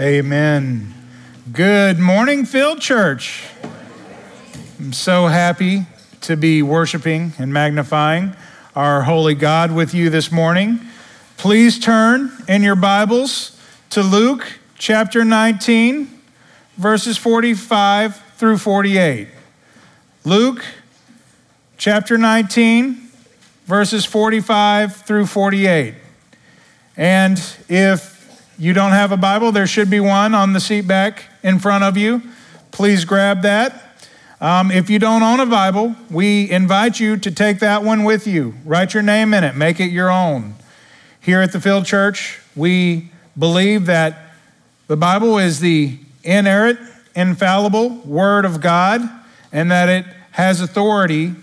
Amen. Good morning, Field Church. I'm so happy to be worshiping and magnifying our holy God with you this morning. Please turn in your Bibles to Luke chapter 19, verses 45 through 48. Luke chapter 19, verses 45 through 48. And if you don't have a Bible, there should be one on the seat back in front of you. Please grab that. Um, if you don't own a Bible, we invite you to take that one with you. Write your name in it, make it your own. Here at the Field Church, we believe that the Bible is the inerrant, infallible Word of God, and that it has authority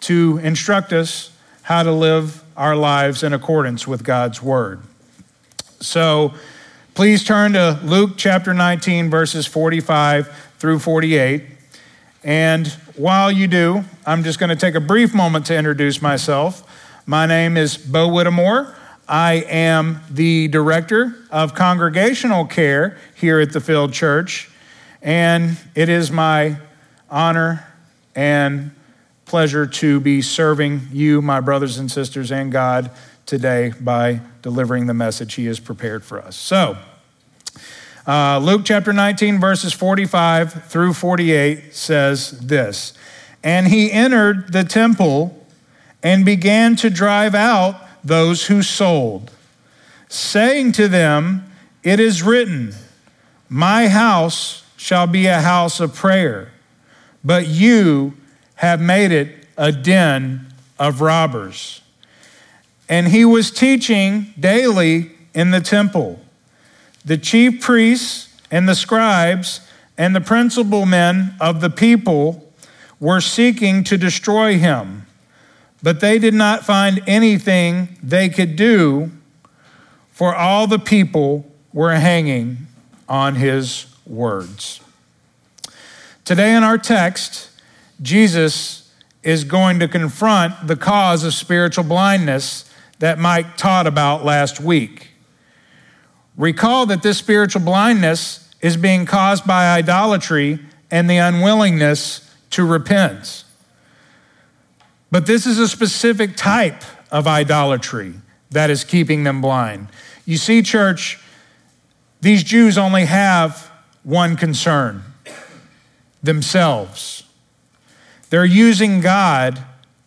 to instruct us how to live our lives in accordance with God's Word. So please turn to Luke chapter 19, verses 45 through 48. And while you do, I'm just going to take a brief moment to introduce myself. My name is Bo Whittemore. I am the director of congregational care here at the Field Church. And it is my honor and pleasure to be serving you, my brothers and sisters, and God today by delivering the message He has prepared for us. So, uh, Luke chapter 19, verses 45 through 48 says this And he entered the temple and began to drive out those who sold, saying to them, It is written, My house shall be a house of prayer, but you have made it a den of robbers. And he was teaching daily in the temple. The chief priests and the scribes and the principal men of the people were seeking to destroy him, but they did not find anything they could do, for all the people were hanging on his words. Today in our text, Jesus is going to confront the cause of spiritual blindness that Mike taught about last week. Recall that this spiritual blindness is being caused by idolatry and the unwillingness to repent. But this is a specific type of idolatry that is keeping them blind. You see, church, these Jews only have one concern themselves. They're using God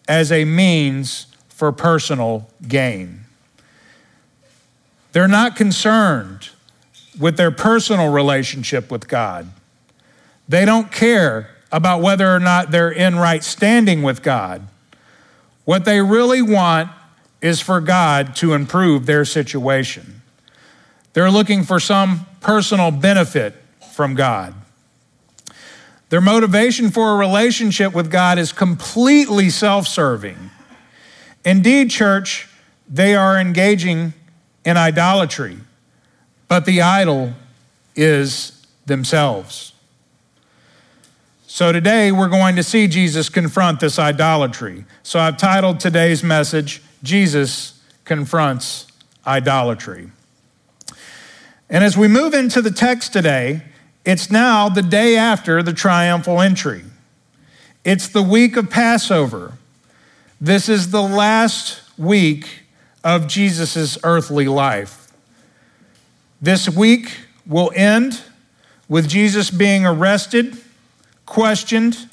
as a means for personal gain. They're not concerned with their personal relationship with God. They don't care about whether or not they're in right standing with God. What they really want is for God to improve their situation. They're looking for some personal benefit from God. Their motivation for a relationship with God is completely self serving. Indeed, church, they are engaging in idolatry, but the idol is themselves. So today we're going to see Jesus confront this idolatry. So I've titled today's message, Jesus Confronts Idolatry. And as we move into the text today, it's now the day after the triumphal entry. It's the week of Passover. This is the last week of Jesus' earthly life. This week will end with Jesus being arrested, questioned,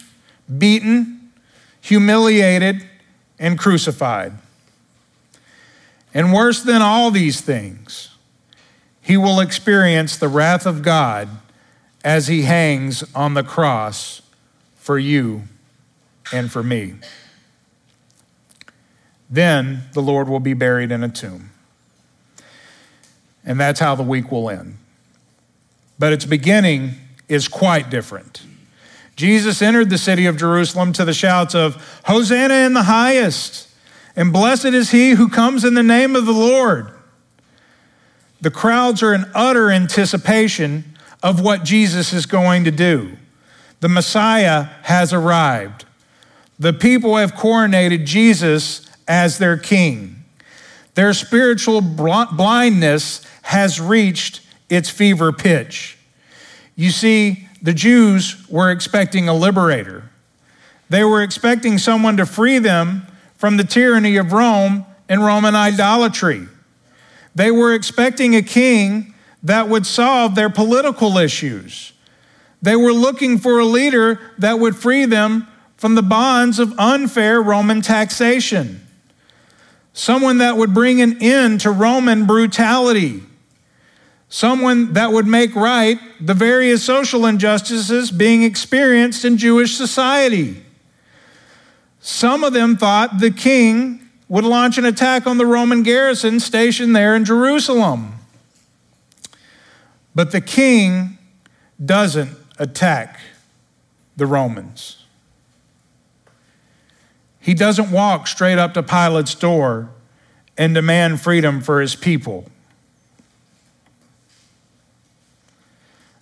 beaten, humiliated, and crucified. And worse than all these things, he will experience the wrath of God as he hangs on the cross for you and for me. Then the Lord will be buried in a tomb. And that's how the week will end. But its beginning is quite different. Jesus entered the city of Jerusalem to the shouts of, Hosanna in the highest, and blessed is he who comes in the name of the Lord. The crowds are in utter anticipation of what Jesus is going to do. The Messiah has arrived. The people have coronated Jesus as their king. Their spiritual blindness has reached its fever pitch. You see, the Jews were expecting a liberator. They were expecting someone to free them from the tyranny of Rome and Roman idolatry. They were expecting a king that would solve their political issues. They were looking for a leader that would free them from the bonds of unfair Roman taxation. Someone that would bring an end to Roman brutality. Someone that would make right the various social injustices being experienced in Jewish society. Some of them thought the king would launch an attack on the Roman garrison stationed there in Jerusalem. But the king doesn't attack the Romans. He doesn't walk straight up to Pilate's door and demand freedom for his people.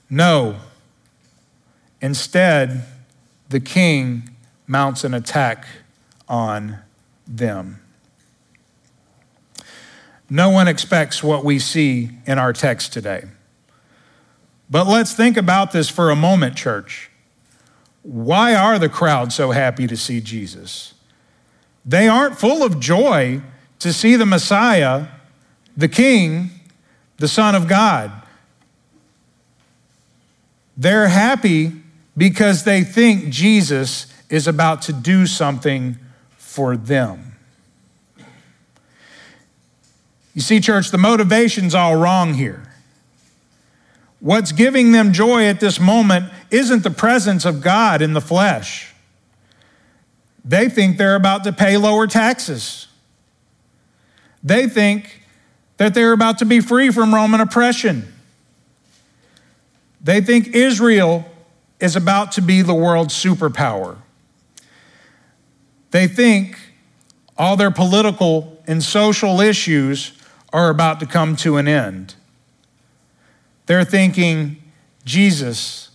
No. Instead, the king mounts an attack on them. No one expects what we see in our text today. But let's think about this for a moment, church. Why are the crowd so happy to see Jesus? They aren't full of joy to see the Messiah, the King, the Son of God. They're happy because they think Jesus is about to do something for them. You see, church, the motivation's all wrong here. What's giving them joy at this moment isn't the presence of God in the flesh. They think they're about to pay lower taxes. They think that they're about to be free from Roman oppression. They think Israel is about to be the world's superpower. They think all their political and social issues are about to come to an end. They're thinking, Jesus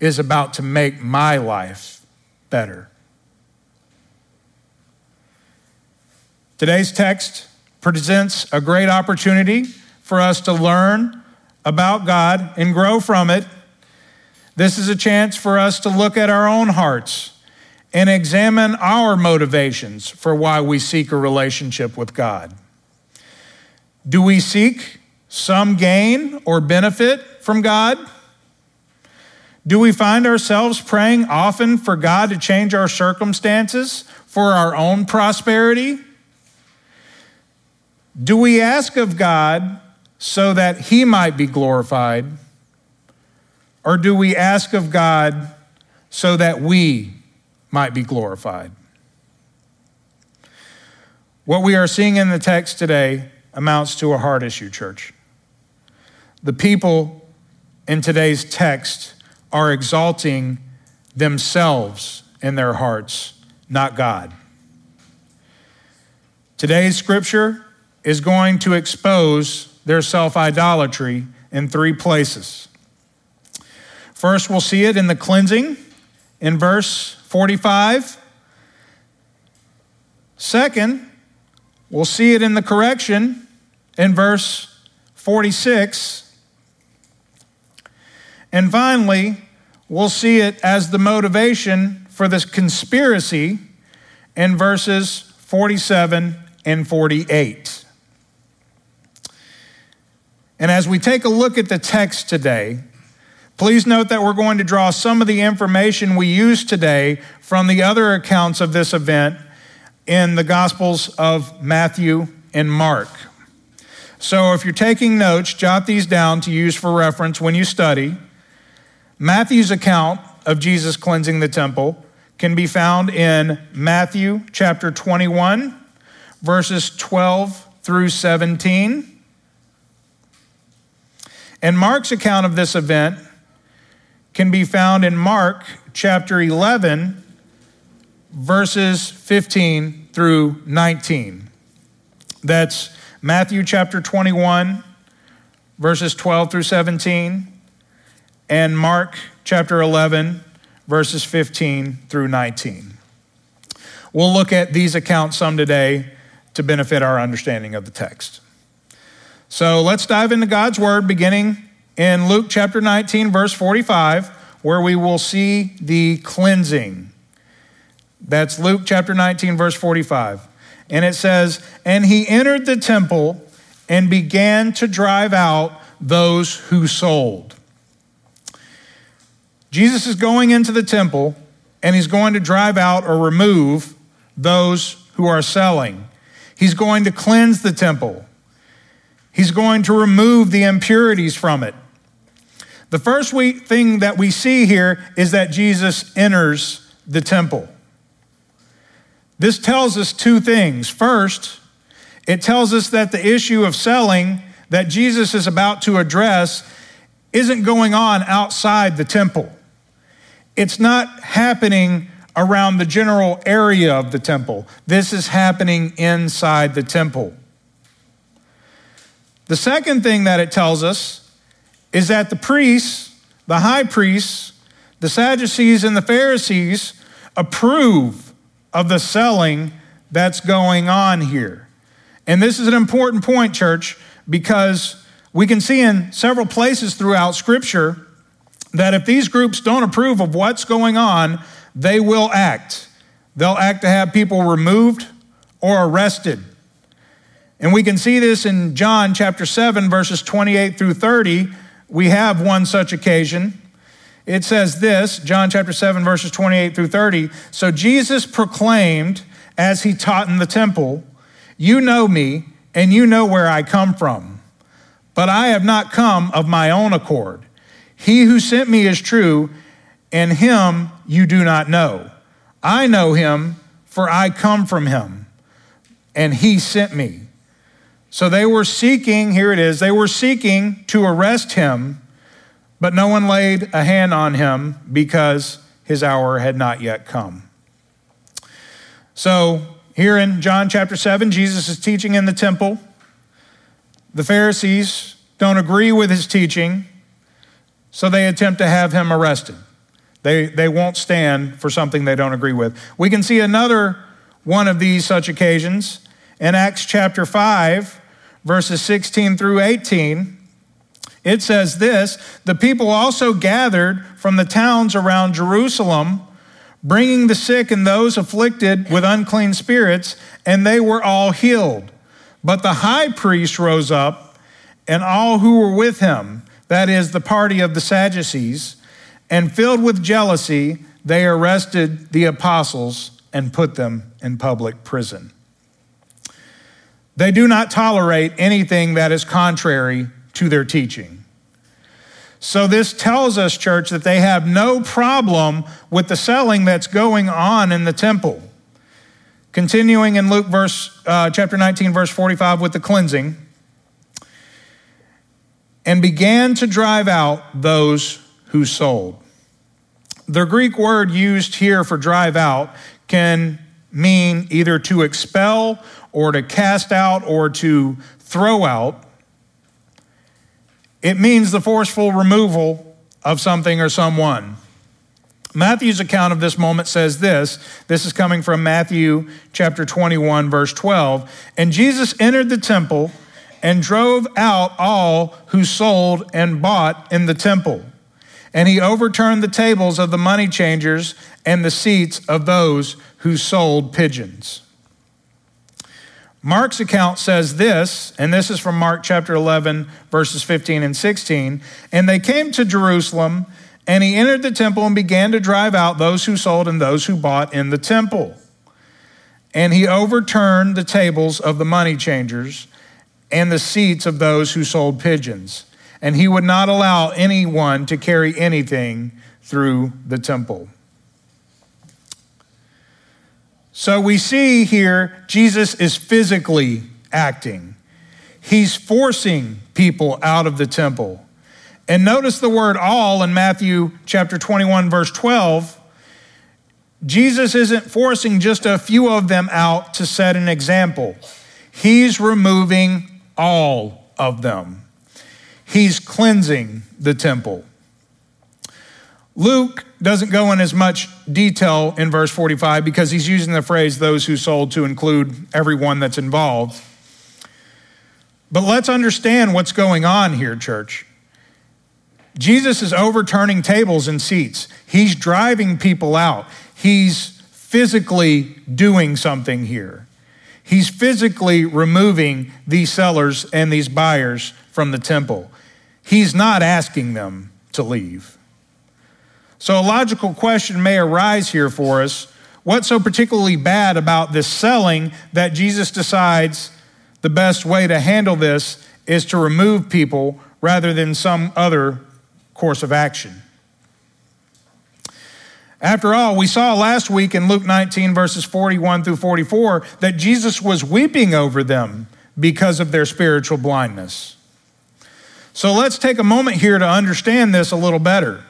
is about to make my life better. Today's text presents a great opportunity for us to learn about God and grow from it. This is a chance for us to look at our own hearts and examine our motivations for why we seek a relationship with God. Do we seek some gain or benefit from God? Do we find ourselves praying often for God to change our circumstances for our own prosperity? Do we ask of God so that He might be glorified? Or do we ask of God so that we might be glorified? What we are seeing in the text today amounts to a heart issue, church. The people in today's text are exalting themselves in their hearts, not God. Today's scripture is going to expose their self idolatry in three places. First, we'll see it in the cleansing in verse 45. Second, we'll see it in the correction in verse 46. And finally, we'll see it as the motivation for this conspiracy in verses 47 and 48. And as we take a look at the text today, please note that we're going to draw some of the information we use today from the other accounts of this event in the Gospels of Matthew and Mark. So if you're taking notes, jot these down to use for reference when you study. Matthew's account of Jesus cleansing the temple can be found in Matthew chapter 21, verses 12 through 17. And Mark's account of this event can be found in Mark chapter 11, verses 15 through 19. That's Matthew chapter 21, verses 12 through 17, and Mark chapter 11, verses 15 through 19. We'll look at these accounts some today to benefit our understanding of the text. So let's dive into God's word beginning in Luke chapter 19, verse 45, where we will see the cleansing. That's Luke chapter 19, verse 45. And it says, And he entered the temple and began to drive out those who sold. Jesus is going into the temple and he's going to drive out or remove those who are selling. He's going to cleanse the temple. He's going to remove the impurities from it. The first thing that we see here is that Jesus enters the temple. This tells us two things. First, it tells us that the issue of selling that Jesus is about to address isn't going on outside the temple. It's not happening around the general area of the temple. This is happening inside the temple. The second thing that it tells us is that the priests, the high priests, the Sadducees, and the Pharisees approve of the selling that's going on here. And this is an important point, church, because we can see in several places throughout Scripture that if these groups don't approve of what's going on, they will act. They'll act to have people removed or arrested. And we can see this in John chapter 7, verses 28 through 30. We have one such occasion. It says this, John chapter 7, verses 28 through 30. So Jesus proclaimed as he taught in the temple, You know me, and you know where I come from. But I have not come of my own accord. He who sent me is true, and him you do not know. I know him, for I come from him, and he sent me. So they were seeking, here it is, they were seeking to arrest him but no one laid a hand on him because his hour had not yet come. So, here in John chapter 7, Jesus is teaching in the temple. The Pharisees don't agree with his teaching, so they attempt to have him arrested. They, they won't stand for something they don't agree with. We can see another one of these such occasions in Acts chapter 5, verses 16 through 18. It says this The people also gathered from the towns around Jerusalem, bringing the sick and those afflicted with unclean spirits, and they were all healed. But the high priest rose up, and all who were with him, that is, the party of the Sadducees, and filled with jealousy, they arrested the apostles and put them in public prison. They do not tolerate anything that is contrary to their teaching. So, this tells us, church, that they have no problem with the selling that's going on in the temple. Continuing in Luke verse, uh, chapter 19, verse 45, with the cleansing, and began to drive out those who sold. The Greek word used here for drive out can mean either to expel or to cast out or to throw out. It means the forceful removal of something or someone. Matthew's account of this moment says this. This is coming from Matthew chapter 21, verse 12. And Jesus entered the temple and drove out all who sold and bought in the temple. And he overturned the tables of the money changers and the seats of those who sold pigeons. Mark's account says this, and this is from Mark chapter 11, verses 15 and 16. And they came to Jerusalem, and he entered the temple and began to drive out those who sold and those who bought in the temple. And he overturned the tables of the money changers and the seats of those who sold pigeons. And he would not allow anyone to carry anything through the temple. So we see here Jesus is physically acting. He's forcing people out of the temple. And notice the word all in Matthew chapter 21, verse 12. Jesus isn't forcing just a few of them out to set an example, He's removing all of them. He's cleansing the temple. Luke doesn't go in as much detail in verse 45 because he's using the phrase those who sold to include everyone that's involved. But let's understand what's going on here, church. Jesus is overturning tables and seats. He's driving people out. He's physically doing something here. He's physically removing these sellers and these buyers from the temple. He's not asking them to leave. So, a logical question may arise here for us. What's so particularly bad about this selling that Jesus decides the best way to handle this is to remove people rather than some other course of action? After all, we saw last week in Luke 19, verses 41 through 44, that Jesus was weeping over them because of their spiritual blindness. So let's take a moment here to understand this a little better.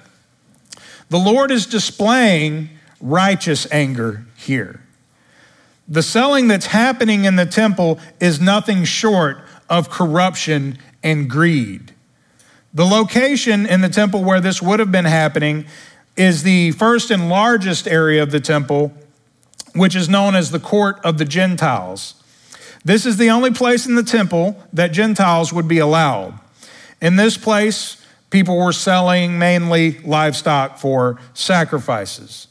The Lord is displaying righteous anger here. The selling that's happening in the temple is nothing short of corruption and greed. The location in the temple where this would have been happening is the first and largest area of the temple, which is known as the court of the Gentiles. This is the only place in the temple that Gentiles would be allowed. In this place, people were selling mainly livestock for sacrifices.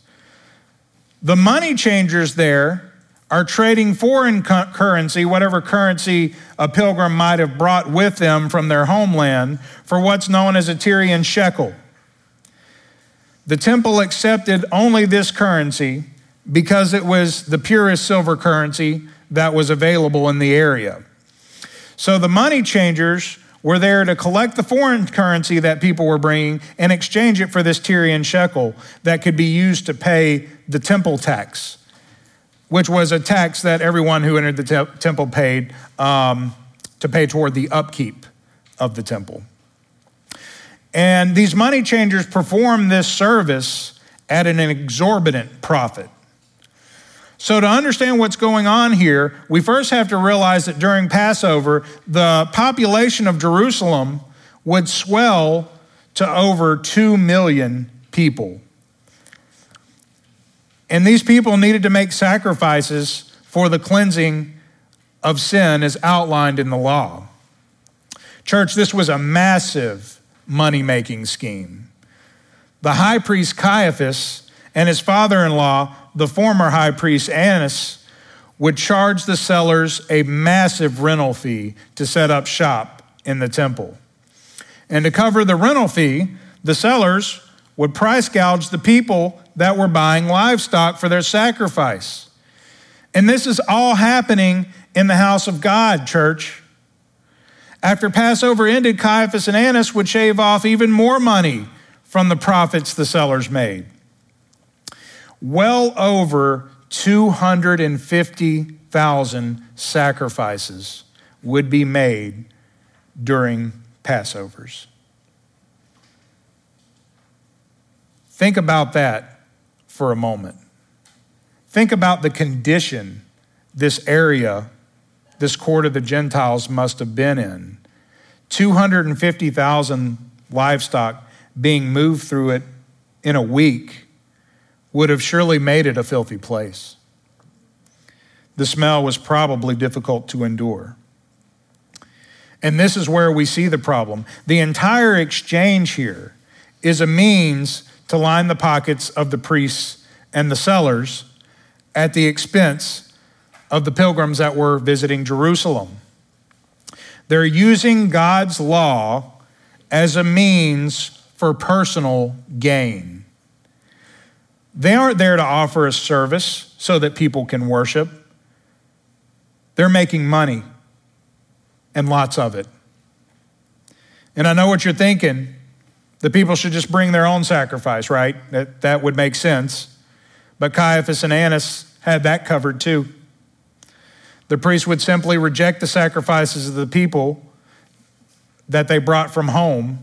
The money changers there are trading foreign currency, whatever currency a pilgrim might have brought with them from their homeland, for what's known as a Tyrian shekel. The temple accepted only this currency because it was the purest silver currency that was available in the area. So the money changers were there to collect the foreign currency that people were bringing and exchange it for this Tyrian shekel that could be used to pay the temple tax, which was a tax that everyone who entered the te- temple paid um, to pay toward the upkeep of the temple. And these money changers perform this service at an exorbitant profit. So, to understand what's going on here, we first have to realize that during Passover, the population of Jerusalem would swell to over 2 million people. And these people needed to make sacrifices for the cleansing of sin as outlined in the law. Church, this was a massive money making scheme. The high priest Caiaphas and his father in law, the former high priest Annas, would charge the sellers a massive rental fee to set up shop in the temple. And to cover the rental fee, the sellers would price gouge the people that were buying livestock for their sacrifice. And this is all happening in the house of God, church. After Passover ended, Caiaphas and Annas would shave off even more money from the profits the sellers made. Well over 250,000 sacrifices would be made during Passovers. Think about that for a moment. Think about the condition this area this court of the Gentiles must have been in. 250,000 livestock being moved through it in a week would have surely made it a filthy place. The smell was probably difficult to endure. And this is where we see the problem. The entire exchange here is a means to line the pockets of the priests and the sellers at the expense of the pilgrims that were visiting Jerusalem. They're using God's law as a means for personal gain. They aren't there to offer a service so that people can worship. They're making money and lots of it. And I know what you're thinking. The people should just bring their own sacrifice, right? That, that would make sense. But Caiaphas and Annas had that covered too. The priest would simply reject the sacrifices of the people that they brought from home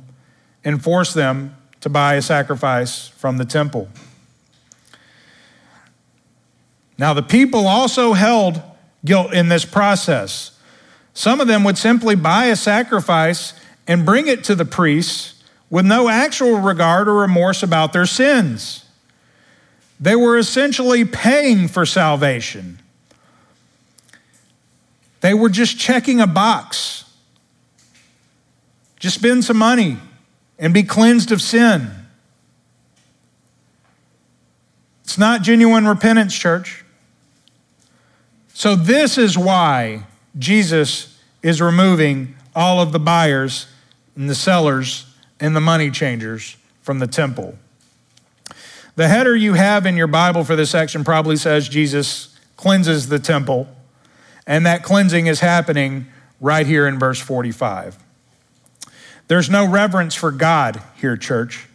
and force them to buy a sacrifice from the temple. Now, the people also held guilt in this process. Some of them would simply buy a sacrifice and bring it to the priests with no actual regard or remorse about their sins. They were essentially paying for salvation. They were just checking a box. Just spend some money and be cleansed of sin. It's not genuine repentance, church. So, this is why Jesus is removing all of the buyers and the sellers and the money changers from the temple. The header you have in your Bible for this section probably says Jesus cleanses the temple, and that cleansing is happening right here in verse 45. There's no reverence for God here, church.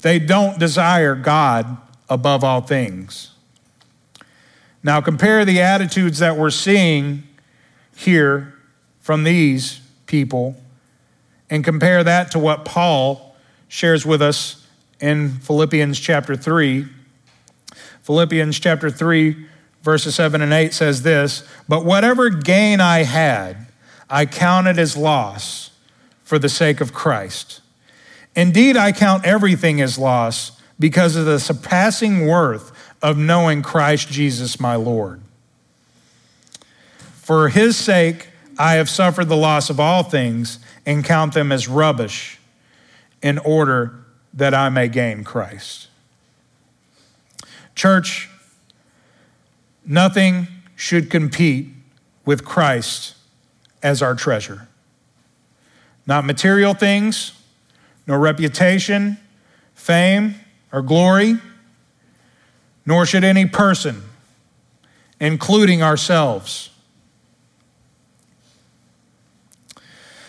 They don't desire God above all things. Now, compare the attitudes that we're seeing here from these people and compare that to what Paul shares with us in Philippians chapter 3. Philippians chapter 3, verses 7 and 8 says this But whatever gain I had, I counted as loss for the sake of Christ. Indeed, I count everything as loss because of the surpassing worth of knowing Christ Jesus my Lord. For his sake, I have suffered the loss of all things and count them as rubbish in order that I may gain Christ. Church, nothing should compete with Christ as our treasure. Not material things, nor reputation, fame, or glory, nor should any person, including ourselves.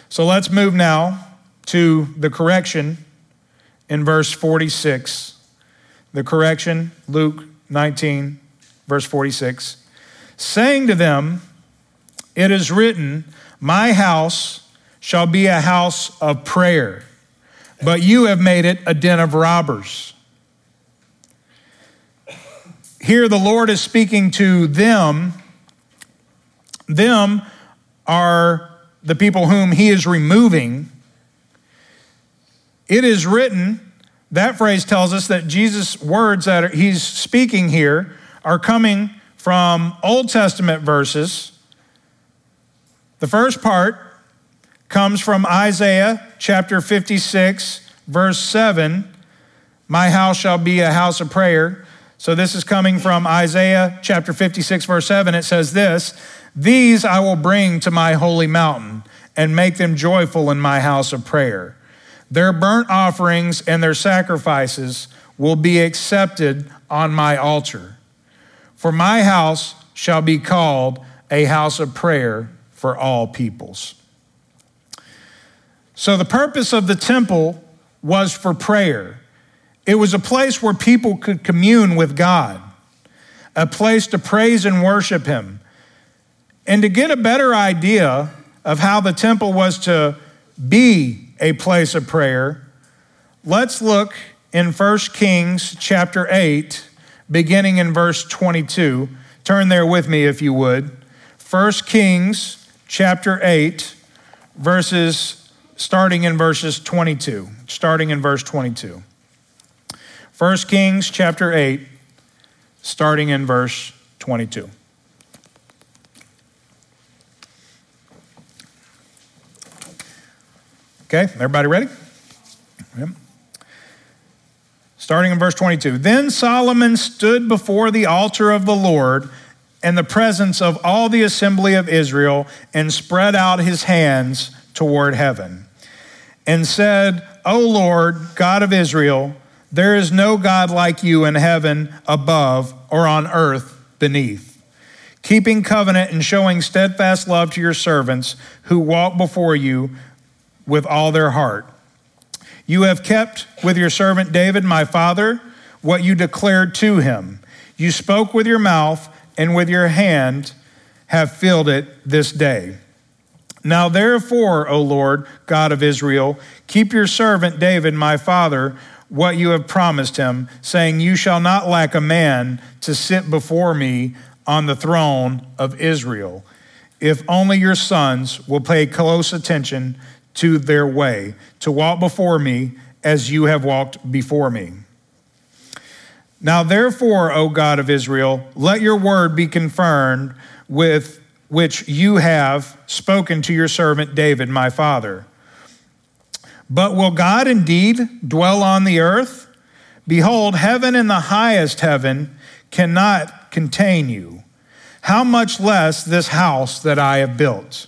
So let's move now to the correction in verse 46. The correction, Luke 19, verse 46. Saying to them, It is written, My house shall be a house of prayer, but you have made it a den of robbers. Here, the Lord is speaking to them. Them are the people whom He is removing. It is written, that phrase tells us that Jesus' words that He's speaking here are coming from Old Testament verses. The first part comes from Isaiah chapter 56, verse 7 My house shall be a house of prayer. So this is coming from Isaiah chapter 56, verse 7. It says this These I will bring to my holy mountain and make them joyful in my house of prayer. Their burnt offerings and their sacrifices will be accepted on my altar. For my house shall be called a house of prayer for all peoples. So, the purpose of the temple was for prayer. It was a place where people could commune with God, a place to praise and worship Him. And to get a better idea of how the temple was to be a place of prayer, let's look in 1 Kings chapter 8, beginning in verse 22. Turn there with me if you would. 1 Kings chapter 8, verses starting in verses 22. Starting in verse 22. 1 Kings chapter 8, starting in verse 22. Okay, everybody ready? Yep. Starting in verse 22. Then Solomon stood before the altar of the Lord in the presence of all the assembly of Israel and spread out his hands toward heaven and said, O Lord, God of Israel, there is no God like you in heaven above or on earth beneath, keeping covenant and showing steadfast love to your servants who walk before you with all their heart. You have kept with your servant David, my father, what you declared to him. You spoke with your mouth, and with your hand have filled it this day. Now, therefore, O Lord, God of Israel, keep your servant David, my father, what you have promised him, saying, You shall not lack a man to sit before me on the throne of Israel, if only your sons will pay close attention to their way, to walk before me as you have walked before me. Now, therefore, O God of Israel, let your word be confirmed with which you have spoken to your servant David, my father. But will God indeed dwell on the earth? Behold, heaven and the highest heaven cannot contain you. How much less this house that I have built?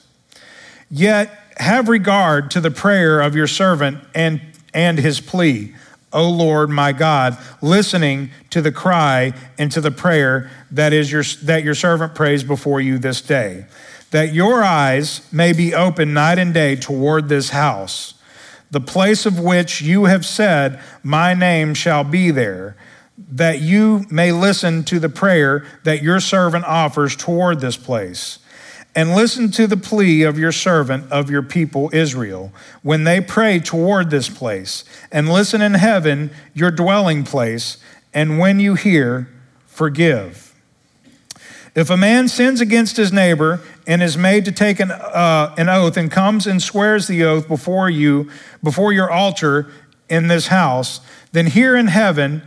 Yet have regard to the prayer of your servant and, and his plea O Lord my God, listening to the cry and to the prayer that is your that your servant prays before you this day, that your eyes may be open night and day toward this house, the place of which you have said, My name shall be there, that you may listen to the prayer that your servant offers toward this place and listen to the plea of your servant of your people Israel when they pray toward this place, and listen in heaven, your dwelling place, and when you hear, forgive. If a man sins against his neighbor and is made to take an, uh, an oath and comes and swears the oath before you, before your altar in this house, then hear in heaven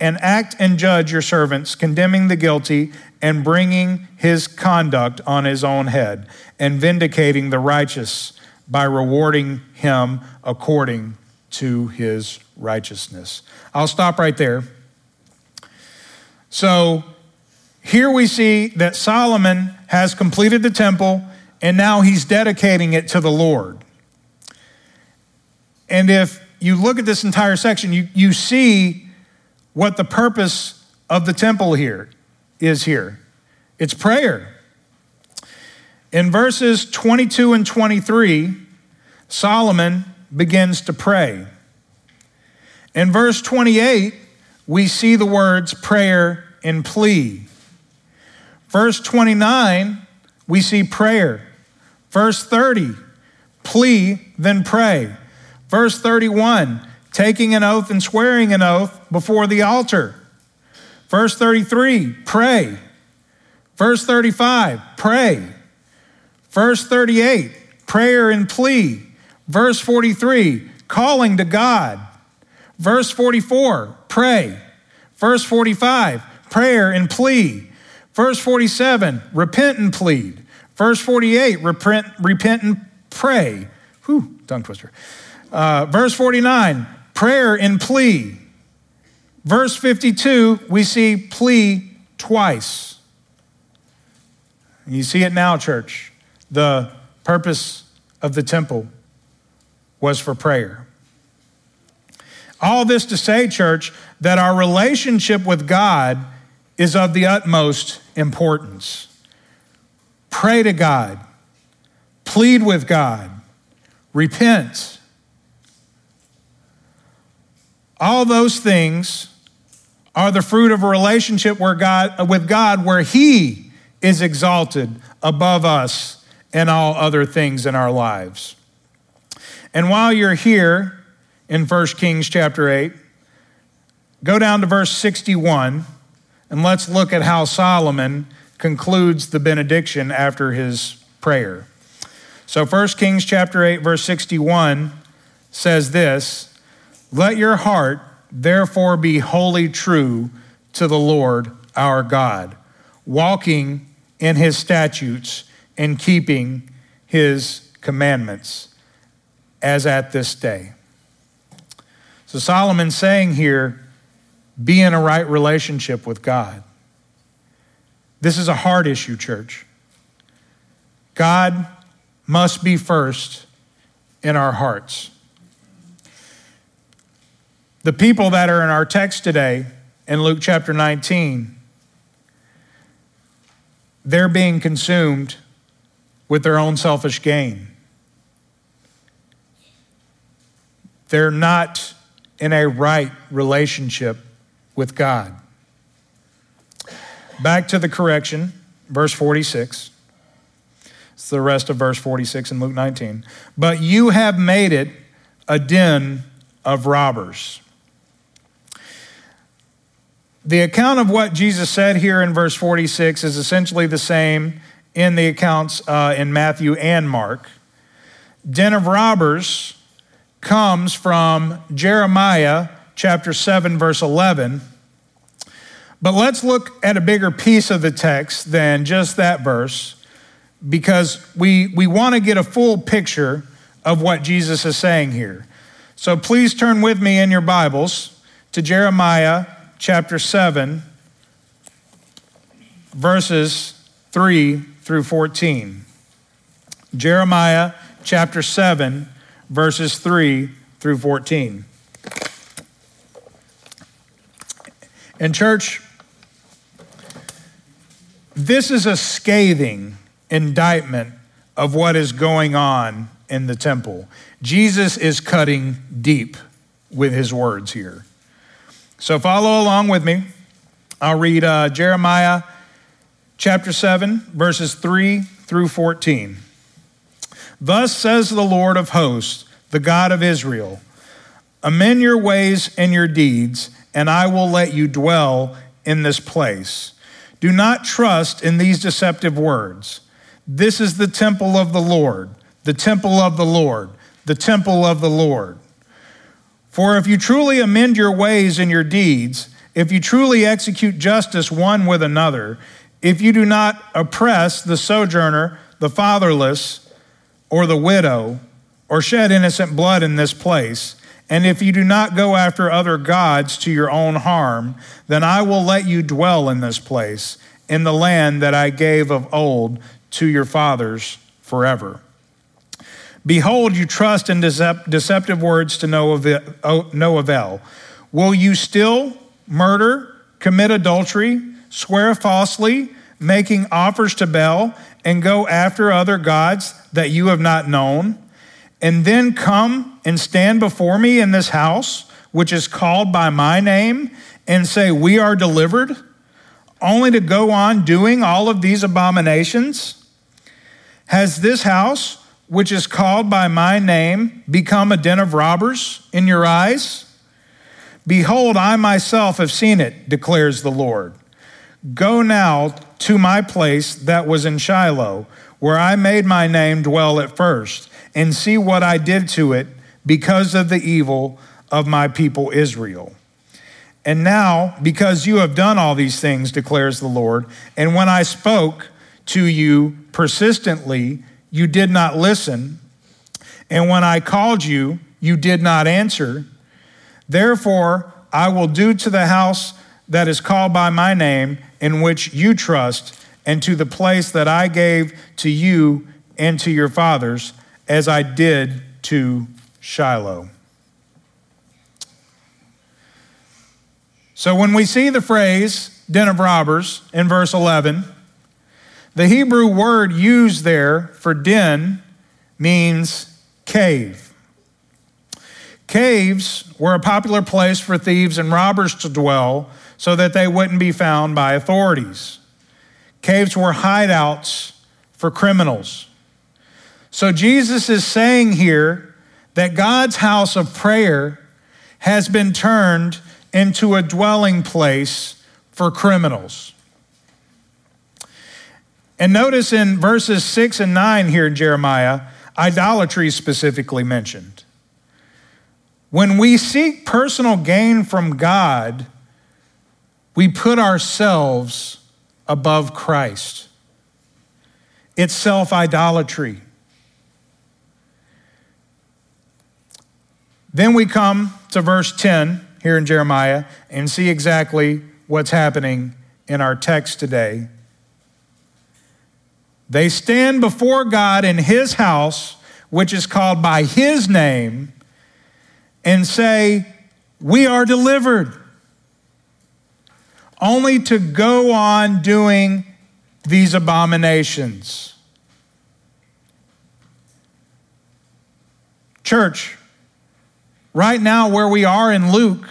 and act and judge your servants, condemning the guilty and bringing his conduct on his own head, and vindicating the righteous by rewarding him according to his righteousness. I'll stop right there. So here we see that Solomon has completed the temple and now he's dedicating it to the Lord. And if you look at this entire section, you, you see what the purpose of the temple here is here it's prayer. In verses 22 and 23, Solomon begins to pray. In verse 28, we see the words prayer and plea. Verse 29, we see prayer. Verse 30, plea, then pray. Verse 31, taking an oath and swearing an oath before the altar. Verse 33, pray. Verse 35, pray. Verse 38, prayer and plea. Verse 43, calling to God. Verse 44, pray. Verse 45, prayer and plea. Verse 47, repent and plead. Verse 48, repent, repent and pray. Whew, tongue twister. Uh, verse 49, prayer and plea. Verse 52, we see plea twice. You see it now, church. The purpose of the temple was for prayer. All this to say, church, that our relationship with God is of the utmost importance. Pray to God, plead with God, repent all those things are the fruit of a relationship where God, with God where He is exalted above us and all other things in our lives. And while you're here in 1 Kings chapter 8, go down to verse 61 and let's look at how Solomon concludes the benediction after his prayer. So 1 Kings chapter 8 verse 61 says this, let your heart therefore be wholly true to the Lord our God, walking in his statutes and keeping his commandments, as at this day. So Solomon's saying here, be in a right relationship with God. This is a hard issue, church. God must be first in our hearts. The people that are in our text today in Luke chapter 19, they're being consumed with their own selfish gain. They're not in a right relationship with God. back to the correction, verse 46. It's the rest of verse 46 in Luke 19. But you have made it a den of robbers. The account of what Jesus said here in verse 46 is essentially the same in the accounts uh, in Matthew and Mark. Den of robbers comes from Jeremiah chapter 7, verse 11. But let's look at a bigger piece of the text than just that verse because we, we want to get a full picture of what Jesus is saying here. So please turn with me in your Bibles to Jeremiah chapter 7, verses 3 through 14. Jeremiah chapter 7, verses 3 through 14. And, church, this is a scathing indictment of what is going on in the temple. Jesus is cutting deep with his words here. So follow along with me. I'll read uh, Jeremiah chapter 7, verses 3 through 14. Thus says the Lord of hosts, the God of Israel Amend your ways and your deeds, and I will let you dwell in this place. Do not trust in these deceptive words. This is the temple of the Lord, the temple of the Lord, the temple of the Lord. For if you truly amend your ways and your deeds, if you truly execute justice one with another, if you do not oppress the sojourner, the fatherless, or the widow, or shed innocent blood in this place, and if you do not go after other gods to your own harm, then I will let you dwell in this place, in the land that I gave of old to your fathers forever. Behold, you trust in deceptive words to no avail. Will you still murder, commit adultery, swear falsely, making offers to Baal, and go after other gods that you have not known, and then come and stand before me in this house, which is called by my name, and say, We are delivered, only to go on doing all of these abominations? Has this house, which is called by my name, become a den of robbers in your eyes? Behold, I myself have seen it, declares the Lord. Go now to my place that was in Shiloh, where I made my name dwell at first, and see what I did to it because of the evil of my people Israel. And now, because you have done all these things, declares the Lord, and when I spoke, to you persistently, you did not listen. And when I called you, you did not answer. Therefore, I will do to the house that is called by my name, in which you trust, and to the place that I gave to you and to your fathers, as I did to Shiloh. So when we see the phrase den of robbers in verse 11, the Hebrew word used there for den means cave. Caves were a popular place for thieves and robbers to dwell so that they wouldn't be found by authorities. Caves were hideouts for criminals. So Jesus is saying here that God's house of prayer has been turned into a dwelling place for criminals. And notice in verses 6 and 9 here in Jeremiah, idolatry is specifically mentioned. When we seek personal gain from God, we put ourselves above Christ. It's self idolatry. Then we come to verse 10 here in Jeremiah and see exactly what's happening in our text today. They stand before God in his house, which is called by his name, and say, We are delivered. Only to go on doing these abominations. Church, right now, where we are in Luke,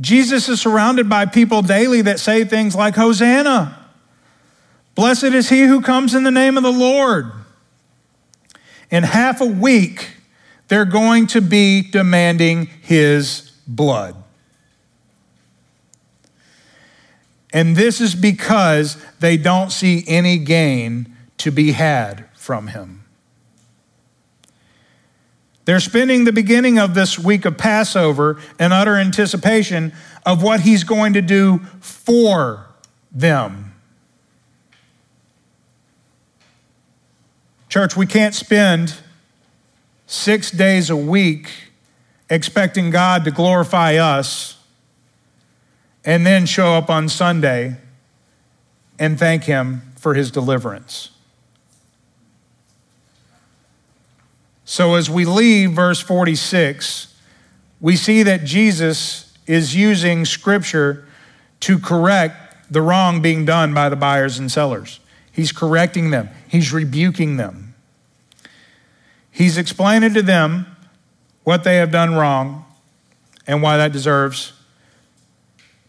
Jesus is surrounded by people daily that say things like, Hosanna. Blessed is he who comes in the name of the Lord. In half a week, they're going to be demanding his blood. And this is because they don't see any gain to be had from him. They're spending the beginning of this week of Passover in utter anticipation of what he's going to do for them. Church, we can't spend six days a week expecting God to glorify us and then show up on Sunday and thank Him for His deliverance. So, as we leave verse 46, we see that Jesus is using Scripture to correct the wrong being done by the buyers and sellers. He's correcting them, He's rebuking them. He's explaining to them what they have done wrong and why that deserves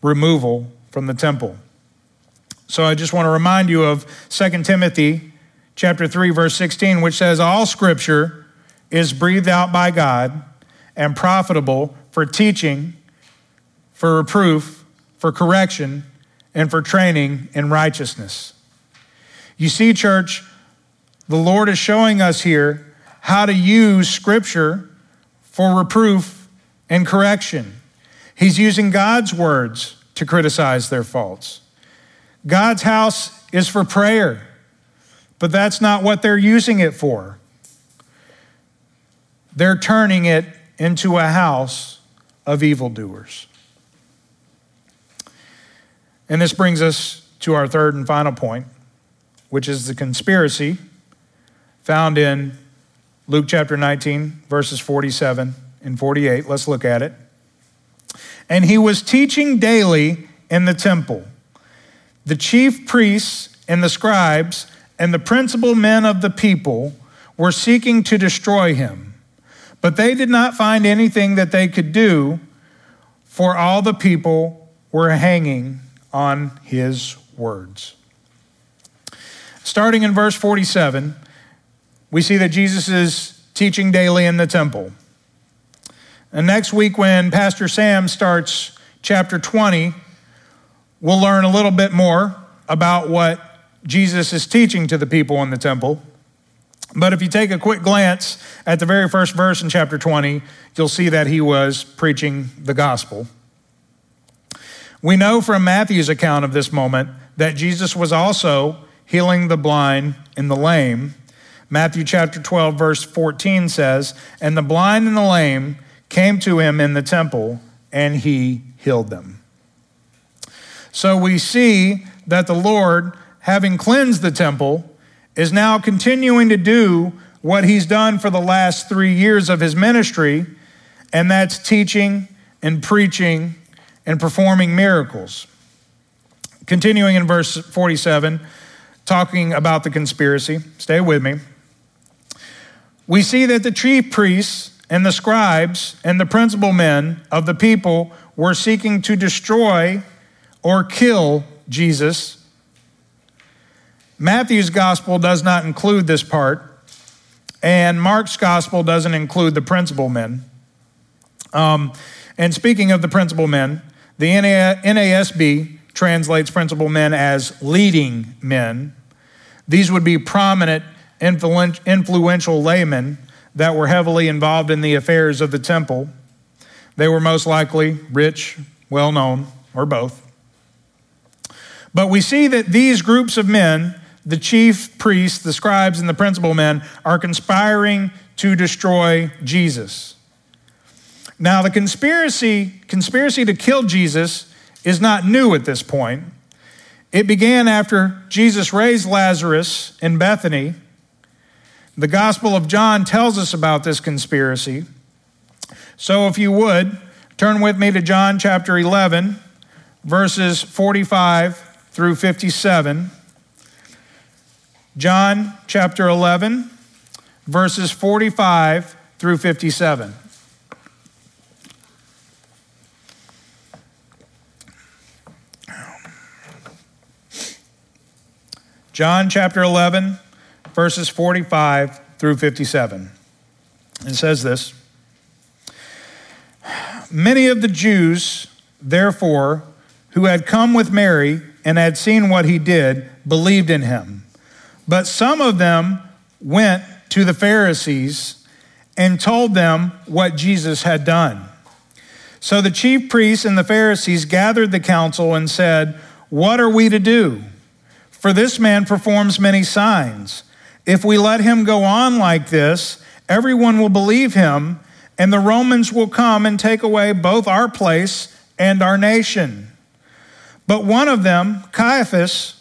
removal from the temple. So I just want to remind you of 2 Timothy chapter 3 verse 16 which says all scripture is breathed out by God and profitable for teaching, for reproof, for correction, and for training in righteousness. You see church, the Lord is showing us here how to use scripture for reproof and correction. He's using God's words to criticize their faults. God's house is for prayer, but that's not what they're using it for. They're turning it into a house of evildoers. And this brings us to our third and final point, which is the conspiracy found in Luke chapter 19, verses 47 and 48. Let's look at it. And he was teaching daily in the temple. The chief priests and the scribes and the principal men of the people were seeking to destroy him. But they did not find anything that they could do, for all the people were hanging on his words. Starting in verse 47, we see that Jesus is teaching daily in the temple. And next week, when Pastor Sam starts chapter 20, we'll learn a little bit more about what Jesus is teaching to the people in the temple. But if you take a quick glance at the very first verse in chapter 20, you'll see that he was preaching the gospel. We know from Matthew's account of this moment that Jesus was also healing the blind and the lame. Matthew chapter 12, verse 14 says, And the blind and the lame came to him in the temple, and he healed them. So we see that the Lord, having cleansed the temple, is now continuing to do what he's done for the last three years of his ministry, and that's teaching and preaching and performing miracles. Continuing in verse 47, talking about the conspiracy, stay with me. We see that the chief priests and the scribes and the principal men of the people were seeking to destroy or kill Jesus. Matthew's gospel does not include this part, and Mark's gospel doesn't include the principal men. Um, and speaking of the principal men, the NASB translates principal men as leading men. These would be prominent, influential laymen that were heavily involved in the affairs of the temple. They were most likely rich, well known, or both. But we see that these groups of men, the chief priests, the scribes, and the principal men, are conspiring to destroy Jesus. Now, the conspiracy, conspiracy to kill Jesus is not new at this point. It began after Jesus raised Lazarus in Bethany the Gospel of John tells us about this conspiracy. So, if you would, turn with me to John chapter 11, verses 45 through 57. John chapter 11, verses 45 through 57. John chapter 11, verses 45 through 57. It says this Many of the Jews, therefore, who had come with Mary and had seen what he did, believed in him. But some of them went to the Pharisees and told them what Jesus had done. So the chief priests and the Pharisees gathered the council and said, What are we to do? For this man performs many signs. If we let him go on like this, everyone will believe him, and the Romans will come and take away both our place and our nation. But one of them, Caiaphas,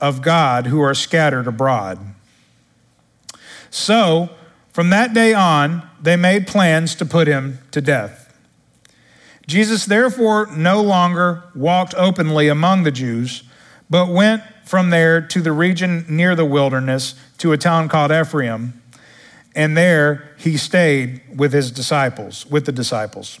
of God who are scattered abroad. So, from that day on, they made plans to put him to death. Jesus therefore no longer walked openly among the Jews, but went from there to the region near the wilderness to a town called Ephraim, and there he stayed with his disciples, with the disciples.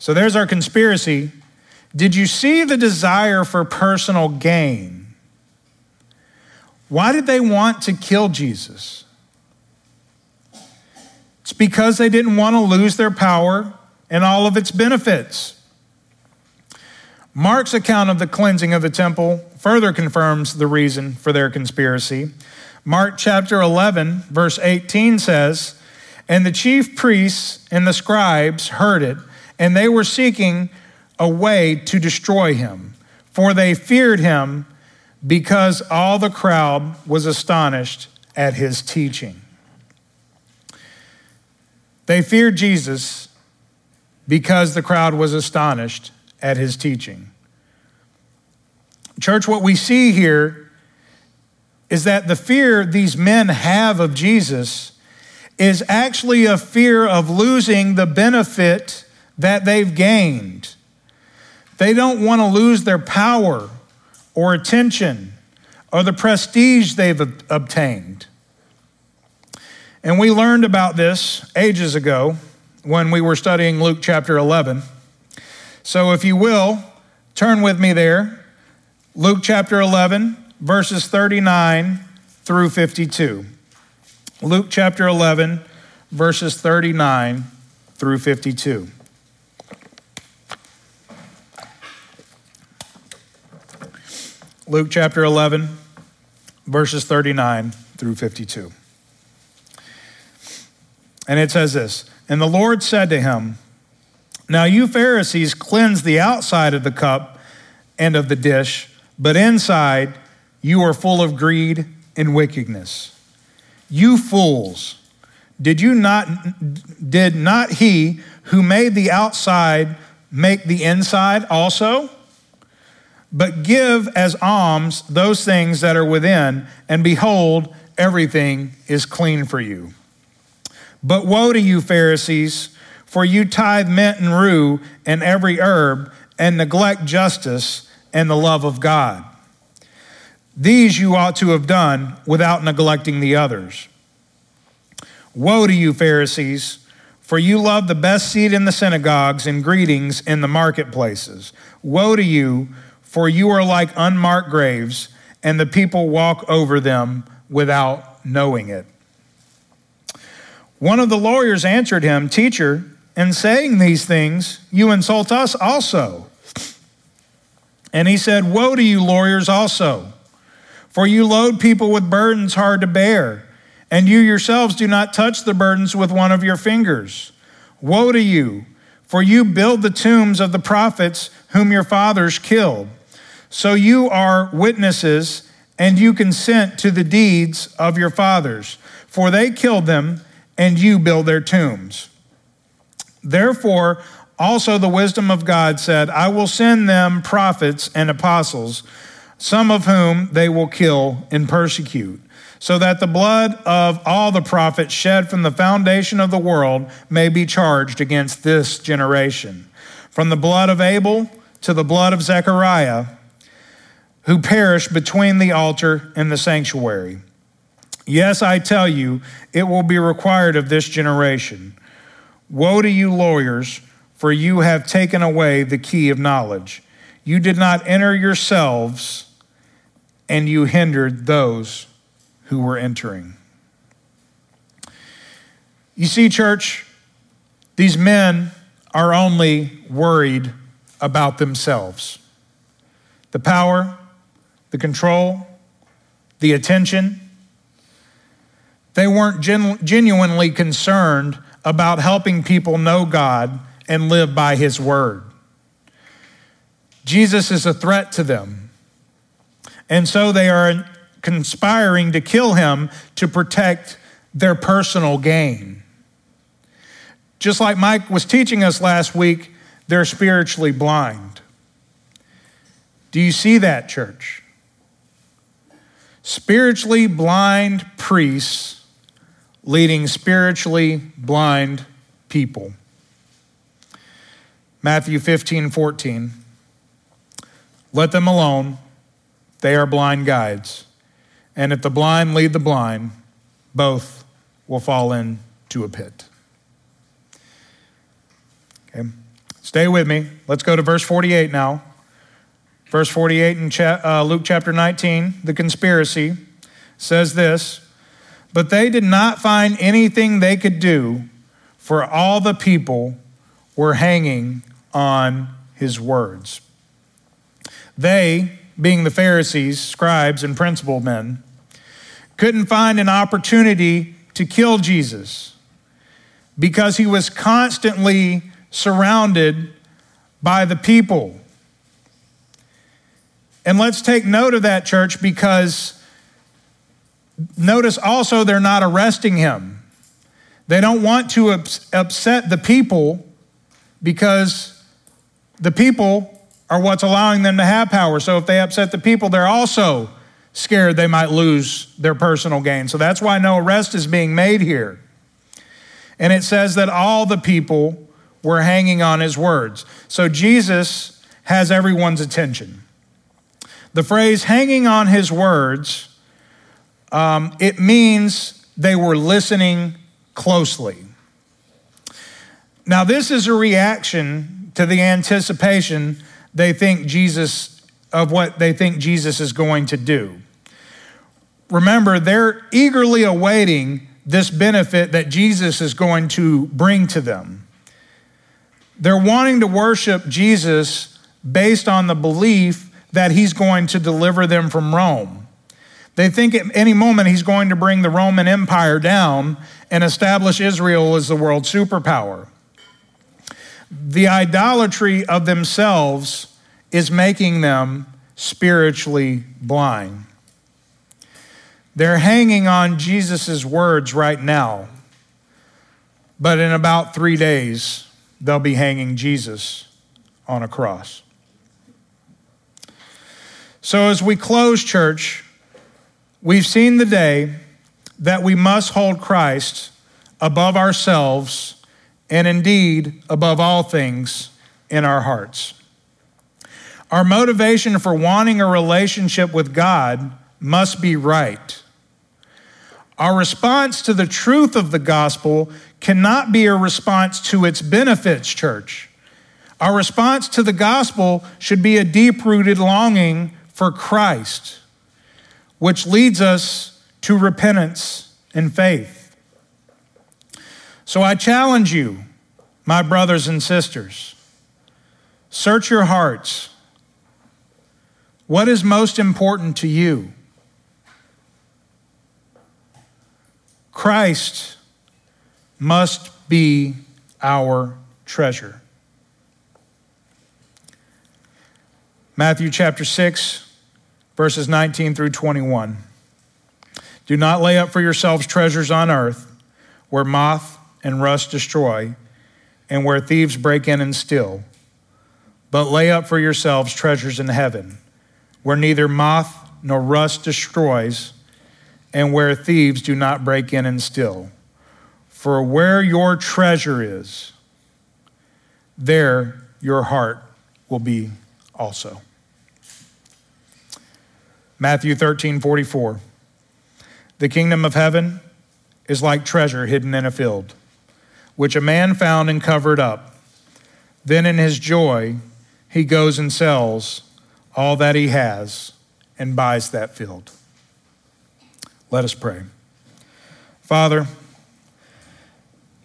So there's our conspiracy. Did you see the desire for personal gain? Why did they want to kill Jesus? It's because they didn't want to lose their power and all of its benefits. Mark's account of the cleansing of the temple further confirms the reason for their conspiracy. Mark chapter 11, verse 18 says, And the chief priests and the scribes heard it and they were seeking a way to destroy him, for they feared him because all the crowd was astonished at his teaching. They feared Jesus because the crowd was astonished at his teaching. Church, what we see here is that the fear these men have of Jesus is actually a fear of losing the benefit that they've gained. They don't want to lose their power or attention or the prestige they've obtained. And we learned about this ages ago when we were studying Luke chapter 11. So if you will, turn with me there. Luke chapter 11, verses 39 through 52. Luke chapter 11, verses 39 through 52. Luke chapter 11, verses 39 through 52. And it says this And the Lord said to him, Now you Pharisees cleanse the outside of the cup and of the dish, but inside you are full of greed and wickedness. You fools, did you not did not he who made the outside make the inside also? But give as alms those things that are within, and behold, everything is clean for you. But woe to you, Pharisees, for you tithe mint and rue and every herb, and neglect justice and the love of God. These you ought to have done without neglecting the others. Woe to you, Pharisees, for you love the best seat in the synagogues and greetings in the marketplaces. Woe to you! For you are like unmarked graves, and the people walk over them without knowing it. One of the lawyers answered him, Teacher, in saying these things, you insult us also. And he said, Woe to you, lawyers, also, for you load people with burdens hard to bear, and you yourselves do not touch the burdens with one of your fingers. Woe to you, for you build the tombs of the prophets whom your fathers killed. So you are witnesses, and you consent to the deeds of your fathers, for they killed them, and you build their tombs. Therefore, also the wisdom of God said, I will send them prophets and apostles, some of whom they will kill and persecute so that the blood of all the prophets shed from the foundation of the world may be charged against this generation. From the blood of Abel to the blood of Zechariah, who perished between the altar and the sanctuary. Yes, I tell you, it will be required of this generation. Woe to you, lawyers, for you have taken away the key of knowledge. You did not enter yourselves, and you hindered those who were entering. You see, church, these men are only worried about themselves the power, the control, the attention. They weren't gen- genuinely concerned about helping people know God and live by His word. Jesus is a threat to them. And so they are conspiring to kill him to protect their personal gain. Just like Mike was teaching us last week, they're spiritually blind. Do you see that, church? Spiritually blind priests leading spiritually blind people. Matthew 15, 14. Let them alone. They are blind guides. And if the blind lead the blind, both will fall into a pit. Okay, stay with me. Let's go to verse 48 now. Verse 48 in cha- uh, Luke chapter 19, the conspiracy says this But they did not find anything they could do, for all the people were hanging on his words. They, being the Pharisees, scribes, and principal men, couldn't find an opportunity to kill Jesus because he was constantly surrounded by the people. And let's take note of that, church, because notice also they're not arresting him. They don't want to upset the people because the people are what's allowing them to have power. So if they upset the people, they're also scared they might lose their personal gain. So that's why no arrest is being made here. And it says that all the people were hanging on his words. So Jesus has everyone's attention. The phrase hanging on his words, um, it means they were listening closely. Now, this is a reaction to the anticipation they think Jesus, of what they think Jesus is going to do. Remember, they're eagerly awaiting this benefit that Jesus is going to bring to them. They're wanting to worship Jesus based on the belief that he's going to deliver them from Rome. They think at any moment he's going to bring the Roman Empire down and establish Israel as the world superpower the idolatry of themselves is making them spiritually blind. They're hanging on Jesus' words right now, but in about three days, they'll be hanging Jesus on a cross. So, as we close church, we've seen the day that we must hold Christ above ourselves and indeed above all things in our hearts. Our motivation for wanting a relationship with God must be right. Our response to the truth of the gospel cannot be a response to its benefits, church. Our response to the gospel should be a deep rooted longing for Christ, which leads us to repentance and faith. So I challenge you, my brothers and sisters, search your hearts. What is most important to you? Christ must be our treasure. Matthew chapter 6, verses 19 through 21. Do not lay up for yourselves treasures on earth, where moth and rust destroy, and where thieves break in and steal. But lay up for yourselves treasures in heaven, where neither moth nor rust destroys, and where thieves do not break in and steal. For where your treasure is, there your heart will be also. Matthew 13, 44. The kingdom of heaven is like treasure hidden in a field, which a man found and covered up. Then in his joy, he goes and sells all that he has and buys that field. Let us pray. Father,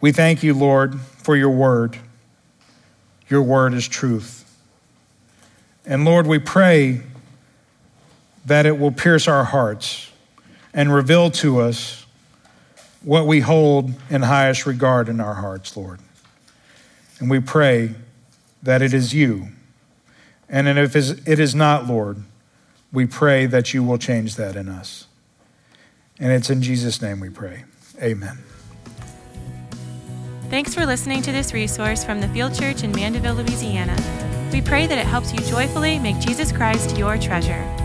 we thank you, Lord, for your word. Your word is truth. And Lord, we pray that it will pierce our hearts and reveal to us what we hold in highest regard in our hearts, Lord. And we pray that it is you. And if it is not, Lord, we pray that you will change that in us. And it's in Jesus' name we pray. Amen. Thanks for listening to this resource from the Field Church in Mandeville, Louisiana. We pray that it helps you joyfully make Jesus Christ your treasure.